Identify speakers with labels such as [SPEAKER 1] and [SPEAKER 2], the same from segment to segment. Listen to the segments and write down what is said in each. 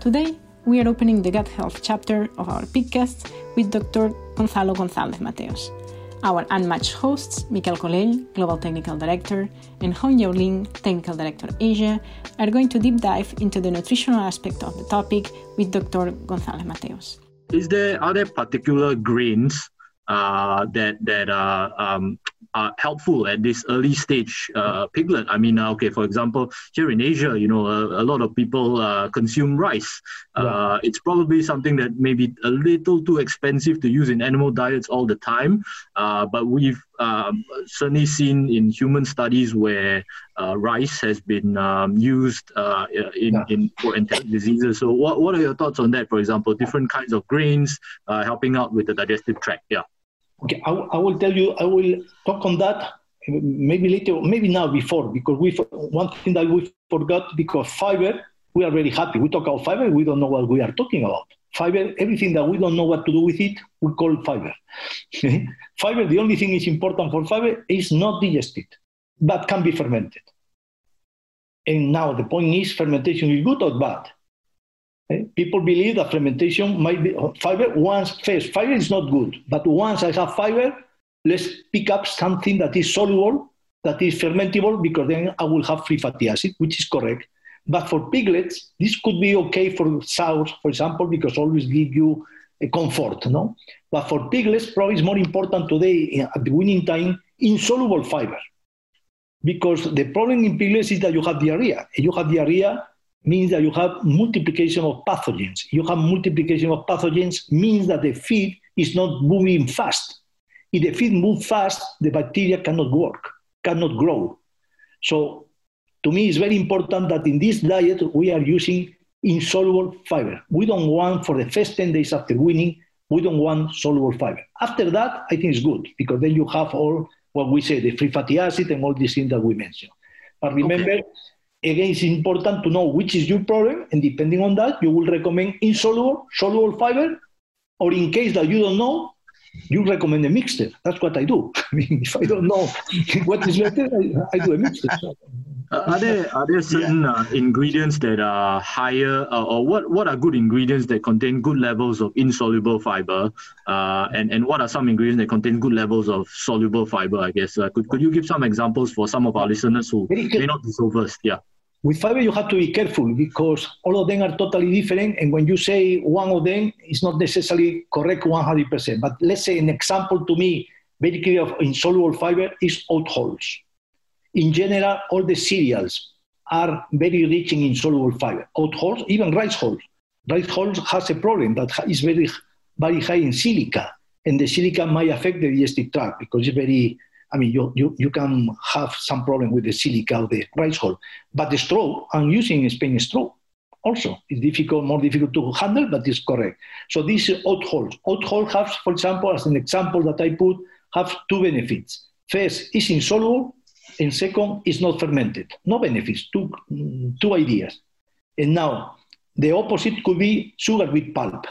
[SPEAKER 1] Today, we are opening the gut health chapter of our podcast with Dr. Gonzalo González Mateos. Our unmatched hosts, Miquel Colell, Global Technical Director, and Hong Yao Ling, Technical Director Asia, are going to deep dive into the nutritional aspect of the topic with Dr. González Mateos.
[SPEAKER 2] Is there are there particular grains uh, that that are um, are helpful at this early stage uh, piglet. I mean, uh, okay, for example, here in Asia, you know, a, a lot of people uh, consume rice. Uh, it's probably something that may be a little too expensive to use in animal diets all the time. Uh, but we've um, certainly seen in human studies where uh, rice has been um, used in, yeah. in for enteric diseases. So, what, what are your thoughts on that? For example, different kinds of grains helping out with the digestive tract. Yeah.
[SPEAKER 3] Okay, I, I will tell you, I will talk on that maybe later, maybe now before, because we one thing that we forgot because fiber, we are very happy. We talk about fiber, we don't know what we are talking about. Fiber, everything that we don't know what to do with it, we call fiber. fiber, the only thing is important for fiber is not digested, but can be fermented. And now the point is fermentation is good or bad. Eh, people believe that fermentation might be fiber. Once first, fiber is not good, but once I have fiber, let's pick up something that is soluble, that is fermentable, because then I will have free fatty acid, which is correct. But for piglets, this could be okay for sows, for example, because always give you a comfort, no? But for piglets, probably it's more important today at the weaning time insoluble fiber. Because the problem in piglets is that you have diarrhea. You have diarrhea means that you have multiplication of pathogens. You have multiplication of pathogens means that the feed is not moving fast. If the feed moves fast, the bacteria cannot work, cannot grow. So to me, it's very important that in this diet we are using insoluble fiber. We don't want for the first 10 days after weaning, we don't want soluble fiber. After that, I think it's good because then you have all what we say, the free fatty acid and all these things that we mentioned. But remember, okay again, it's important to know which is your problem, and depending on that, you will recommend insoluble, soluble fiber, or in case that you don't know, you recommend a mixture. That's what I do. I mean, if I don't know what is better, I, I do a mixture.
[SPEAKER 2] Uh, are there are there certain yeah. uh, ingredients that are higher, uh, or what what are good ingredients that contain good levels of insoluble fiber, uh, and and what are some ingredients that contain good levels of soluble fiber? I guess uh, could could you give some examples for some of our listeners who may not be so versed? Yeah.
[SPEAKER 3] With fiber, you have to be careful because all of them are totally different. And when you say one of them, it's not necessarily correct 100%. But let's say an example to me, very clear of insoluble fiber is oat hulls. In general, all the cereals are very rich in insoluble fiber. Oat hulls, even rice hulls. Rice hulls has a problem that is very, very high in silica. And the silica might affect the digestive tract because it's very I mean, you, you, you can have some problem with the silica of the rice hull. But the straw, I'm using Spain straw also. It's difficult, more difficult to handle, but it's correct. So these oat hulls. Oat hull has, for example, as an example that I put, have two benefits. First, it's insoluble, and second, it's not fermented. No benefits, two, two ideas. And now, the opposite could be sugar beet pulp.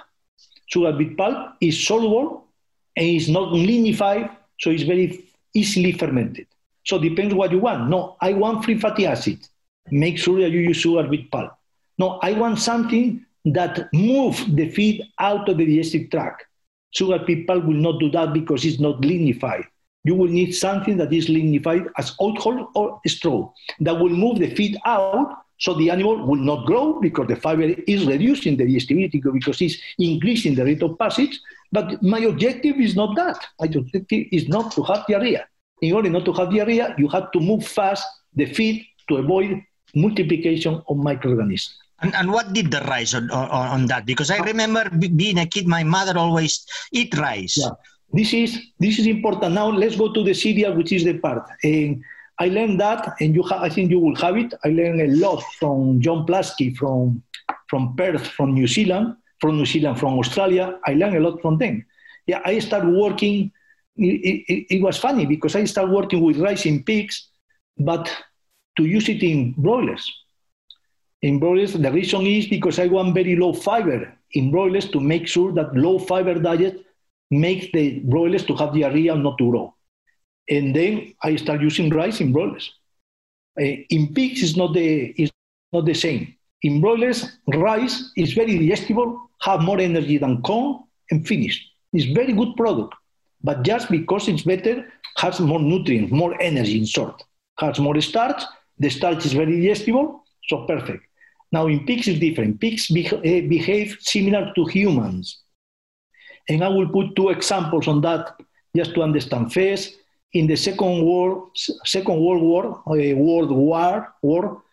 [SPEAKER 3] Sugar beet pulp is soluble and is not lignified, so it's very easily fermented. So depends what you want. No, I want free fatty acid. Make sure that you use sugar beet pulp. No, I want something that move the feed out of the digestive tract. Sugar beet pulp will not do that because it's not lignified. You will need something that is lignified as hull or straw that will move the feed out so the animal will not grow because the fiber is reducing the digestibility because it's increasing the rate of passage. But my objective is not that. My objective is not to have diarrhea. In order not to have diarrhea, you have to move fast the feed to avoid multiplication of microorganisms.
[SPEAKER 4] And, and what did the rice on, on, on that? Because I remember being a kid, my mother always eat rice.
[SPEAKER 3] Yeah. This is this is important. Now let's go to the cereal, which is the part. I learned that, and you ha- I think you will have it. I learned a lot from John Pluske from from Perth, from New Zealand, from New Zealand, from Australia. I learned a lot from them. Yeah, I started working. It, it, it was funny because I started working with rising pigs, but to use it in broilers. In broilers, the reason is because I want very low fiber in broilers to make sure that low fiber diet makes the broilers to have diarrhea and not to grow. And then I start using rice in broilers. Uh, in pigs, it's not the, it's not the same. In broilers, rice is very digestible, have more energy than corn, and finished. It's very good product, but just because it's better, has more nutrients, more energy in short, has more starch. The starch is very digestible, so perfect. Now in pigs is different. Pigs eh, behave similar to humans. And I will put two examples on that just to understand. First, in the Second World, Second World War, uh, World War, war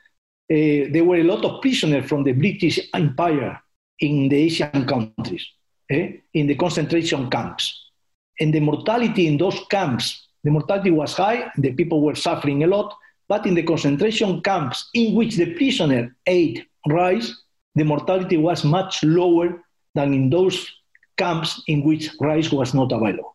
[SPEAKER 3] uh, there were a lot of prisoners from the British Empire in the Asian countries, eh, in the concentration camps. And the mortality in those camps, the mortality was high, the people were suffering a lot, but in the concentration camps in which the prisoner ate rice, the mortality was much lower than in those camps in which rice was not available.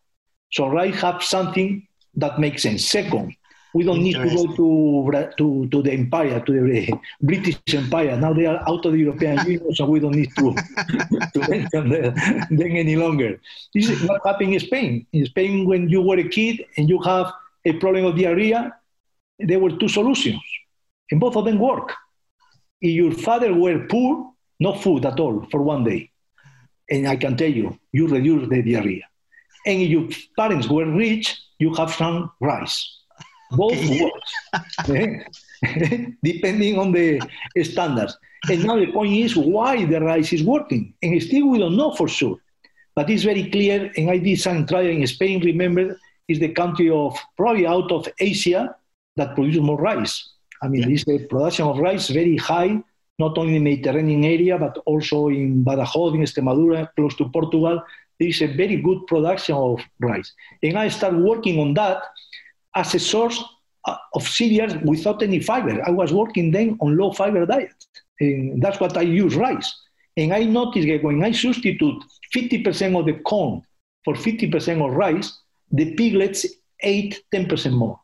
[SPEAKER 3] So rice have something that makes sense. Second, we don't need to go to, to, to the empire, to the eh, British Empire. Now they are out of the European Union, so we don't need to, to mention eh, them any longer. This is what happened in Spain. In Spain, when you were a kid and you have a problem of diarrhea, there were two solutions, and both of them work. If your father were poor, no food at all for one day. And I can tell you, you reduce the diarrhea. And if your parents were rich, you have some rice. Both works, depending on the standards. And now the point is why the rice is working. And still we don't know for sure. But it's very clear, and I did some trial in Spain, remember, is the country of probably out of Asia that produces more rice. I mean, yeah. this the production of rice very high, not only in the Mediterranean area, but also in Badajoz, in Extremadura, close to Portugal. There is a very good production of rice. And I started working on that as a source uh, of cereals without any fiber. I was working then on low fiber diet. And that's what I use rice. And I noticed that when I substitute 50% of the corn for 50% of rice, the piglets ate 10% more.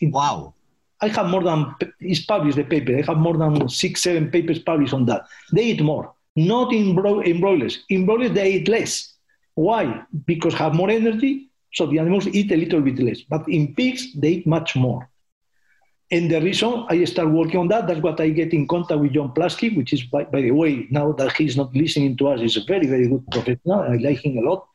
[SPEAKER 4] Wow.
[SPEAKER 3] I have more than, it's published the paper, I have more than six, seven papers published on that. They eat more, not in, bro- in broilers. In broilers, they eat less. Why? Because have more energy, so the animals eat a little bit less. But in pigs, they eat much more. And the reason I start working on that, that's what I get in contact with John Pluske, which is, by, by the way, now that he's not listening to us, he's a very, very good professional. I like him a lot.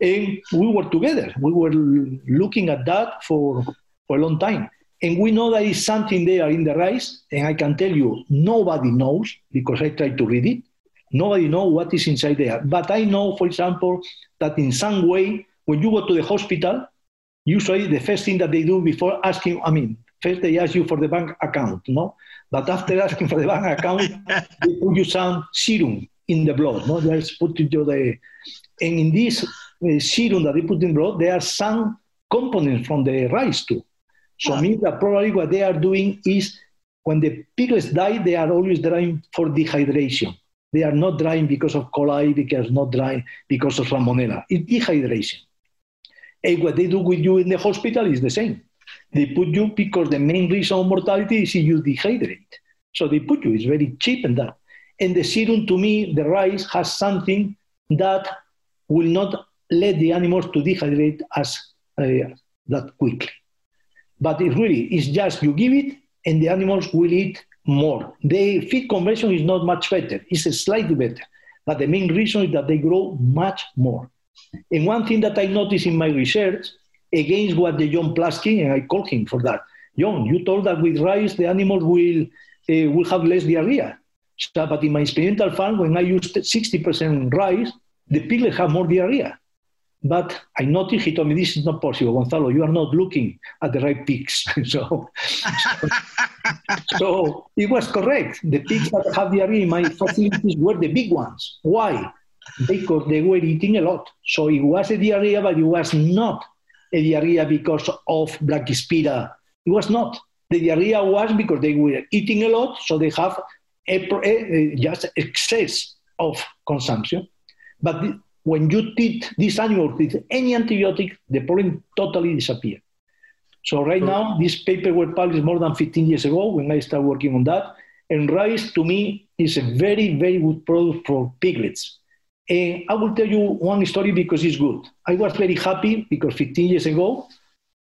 [SPEAKER 3] And we were together. We were looking at that for, for a long time. And we know there is something there in the rice, and I can tell you, nobody knows because I tried to read it. Nobody knows what is inside there. But I know, for example, that in some way, when you go to the hospital, usually the first thing that they do before asking, I mean, first they ask you for the bank account, no? But after asking for the bank account, they put you some serum in the blood, no? They just put you the, and in this uh, serum that they put in blood, there are some components from the rice too. So means that probably what they are doing is when the piglets die, they are always dying for dehydration. They are not dying because of coli, because not dying because of salmonella. It's dehydration. And what they do with you in the hospital is the same. They put you because the main reason of mortality is you dehydrate. So they put you. It's very cheap and that. And the serum, to me, the rice has something that will not let the animals to dehydrate as uh, that quickly. But it really is just you give it and the animals will eat more. The feed conversion is not much better, it's slightly better. But the main reason is that they grow much more. And one thing that I noticed in my research against what the John Pluske, and I called him for that. John, you told that with rice the animals will, uh, will have less diarrhea. So, but in my experimental farm, when I used 60% rice, the piglets have more diarrhea. But I noticed he told me this is not possible, Gonzalo. You are not looking at the right pigs. so, so, so, it was correct. The pigs that have diarrhea in my facilities were the big ones. Why? Because they were eating a lot. So it was a diarrhea, but it was not a diarrhea because of Brachyspira. It was not. The diarrhea was because they were eating a lot, so they have a, a, a, just excess of consumption. But when you treat this animal with any antibiotic, the problem totally disappears. So right now, this paper was published more than 15 years ago when I started working on that. And rice, to me, is a very, very good product for piglets. And I will tell you one story because it's good. I was very happy because 15 years ago,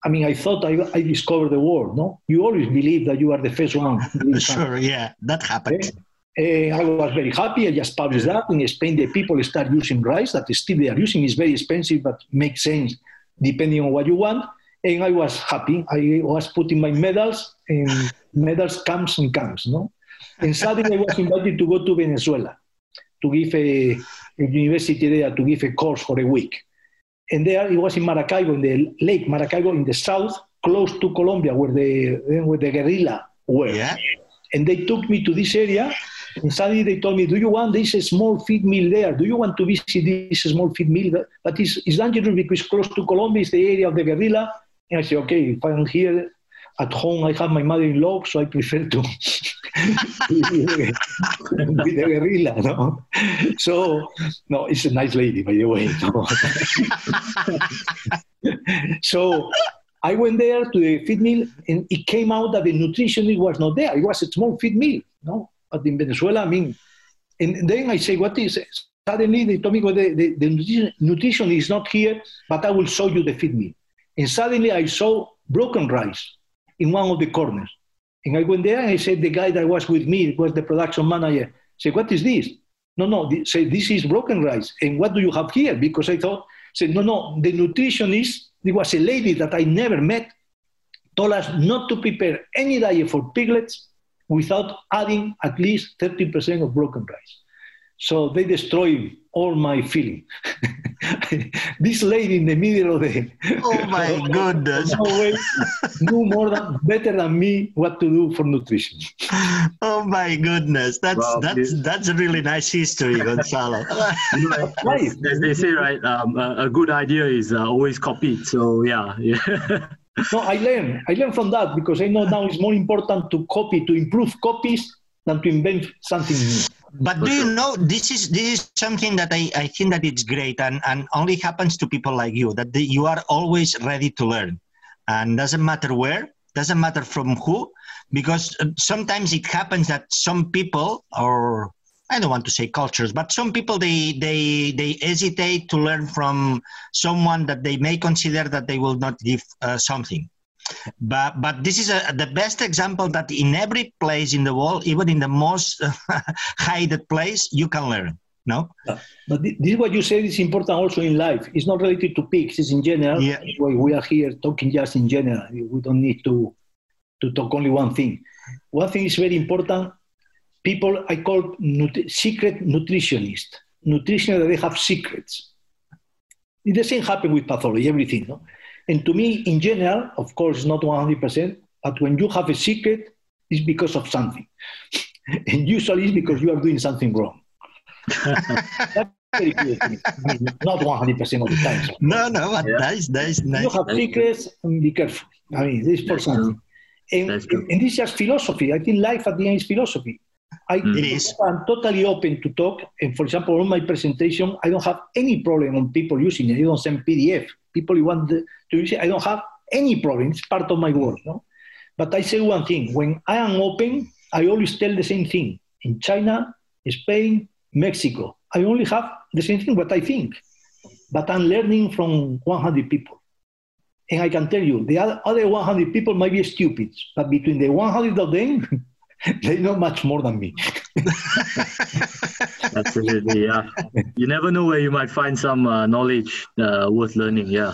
[SPEAKER 3] I mean, I thought I, I discovered the world. No, you always believe that you are the first one.
[SPEAKER 4] sure, yeah, that happened.
[SPEAKER 3] Uh, Eh, I was very happy. I just published that. In Spain, the people start using rice that still they are using. It's very expensive, but makes sense depending on what you want. And I was happy. I was putting my medals, and medals comes and comes, no? And suddenly I was invited to go to Venezuela to give a, a university there to give a course for a week. And there it was in Maracaibo, in the lake Maracaibo in the south, close to Colombia, where the where the guerrilla were.
[SPEAKER 4] Yeah.
[SPEAKER 3] And they took me to this area, and suddenly they told me, "Do you want this small feed mill there? Do you want to visit this small feed mill? But it's, it's dangerous because close to Colombia is the area of the guerrilla." And I said, "Okay, if I'm here at home, I have my mother-in-law, so I prefer to with the guerrilla." No? So, no, it's a nice lady, by the way. No? so I went there to the feed mill, and it came out that the nutritionist was not there. It was a small feed mill, no? But in Venezuela, I mean, and then I say, what is it? Suddenly they told me, well, the, the, the nutrition, is not here, but I will show you the feed mill. And suddenly I saw broken rice in one of the corners. And I went there and I said, the guy that was with me was the production manager. Say, what is this? No, no, say, this is broken rice. And what do you have here? Because I thought, said, no, no, the nutritionist there was a lady that I never met, told us not to prepare any diet for piglets without adding at least 30% of broken rice. So they destroyed all my feeling. this lady in the middle of the
[SPEAKER 4] oh my goodness
[SPEAKER 3] way, knew more than better than me what to do for nutrition.
[SPEAKER 4] Oh my goodness, that's wow, that's this, that's a really nice history, Gonzalo.
[SPEAKER 2] you know, as, as, they say, right? Um, a, a, good idea is uh, always copied. So yeah, yeah.
[SPEAKER 3] No, I learned. I learned from that because I know now it's more important to copy, to improve copies than to invent something new.
[SPEAKER 4] But do you know this is this is something that I, I think that it's great and, and only happens to people like you that the, you are always ready to learn and doesn't matter where doesn't matter from who because uh, sometimes it happens that some people or I don't want to say cultures, but some people they they they hesitate to learn from someone that they may consider that they will not give uh, something. But but this is a, the best example that in every place in the world, even in the most hidden place, you can learn. No,
[SPEAKER 3] but this is what you said is important also in life. It's not related to pigs; it's in general. Yeah. We are here talking just in general. We don't need to to talk only one thing. One thing is very important. People I call nut- secret nutritionists. Nutritionists that they have secrets. The same happen with pathology, everything. No? And to me, in general, of course, not 100%, but when you have a secret, it's because of something. and usually it's because you are doing something wrong. That's very clear to me. Not 100% of the time. So.
[SPEAKER 4] No, no, but yeah. nice, nice, nice.
[SPEAKER 3] You have
[SPEAKER 4] nice.
[SPEAKER 3] secrets, and be careful. I mean, this is for something. And, and, this is just philosophy. I think life at the end is philosophy. I,
[SPEAKER 4] mm. it is.
[SPEAKER 3] I'm totally open to talk. And for example, on my presentation, I don't have any problem on people using it. I don't send PDF people want to use it. I don't have any problem. It's part of my work. No? But I say one thing. When I am open, I always tell the same thing. In China, Spain, Mexico, I only have the same thing what I think. But I'm learning from 100 people. And I can tell you, the other 100 people might be stupid, but between the 100 of them, they know much more than me.
[SPEAKER 2] Absolutely, yeah. You never know where you might find some uh, knowledge uh, worth learning. Yeah.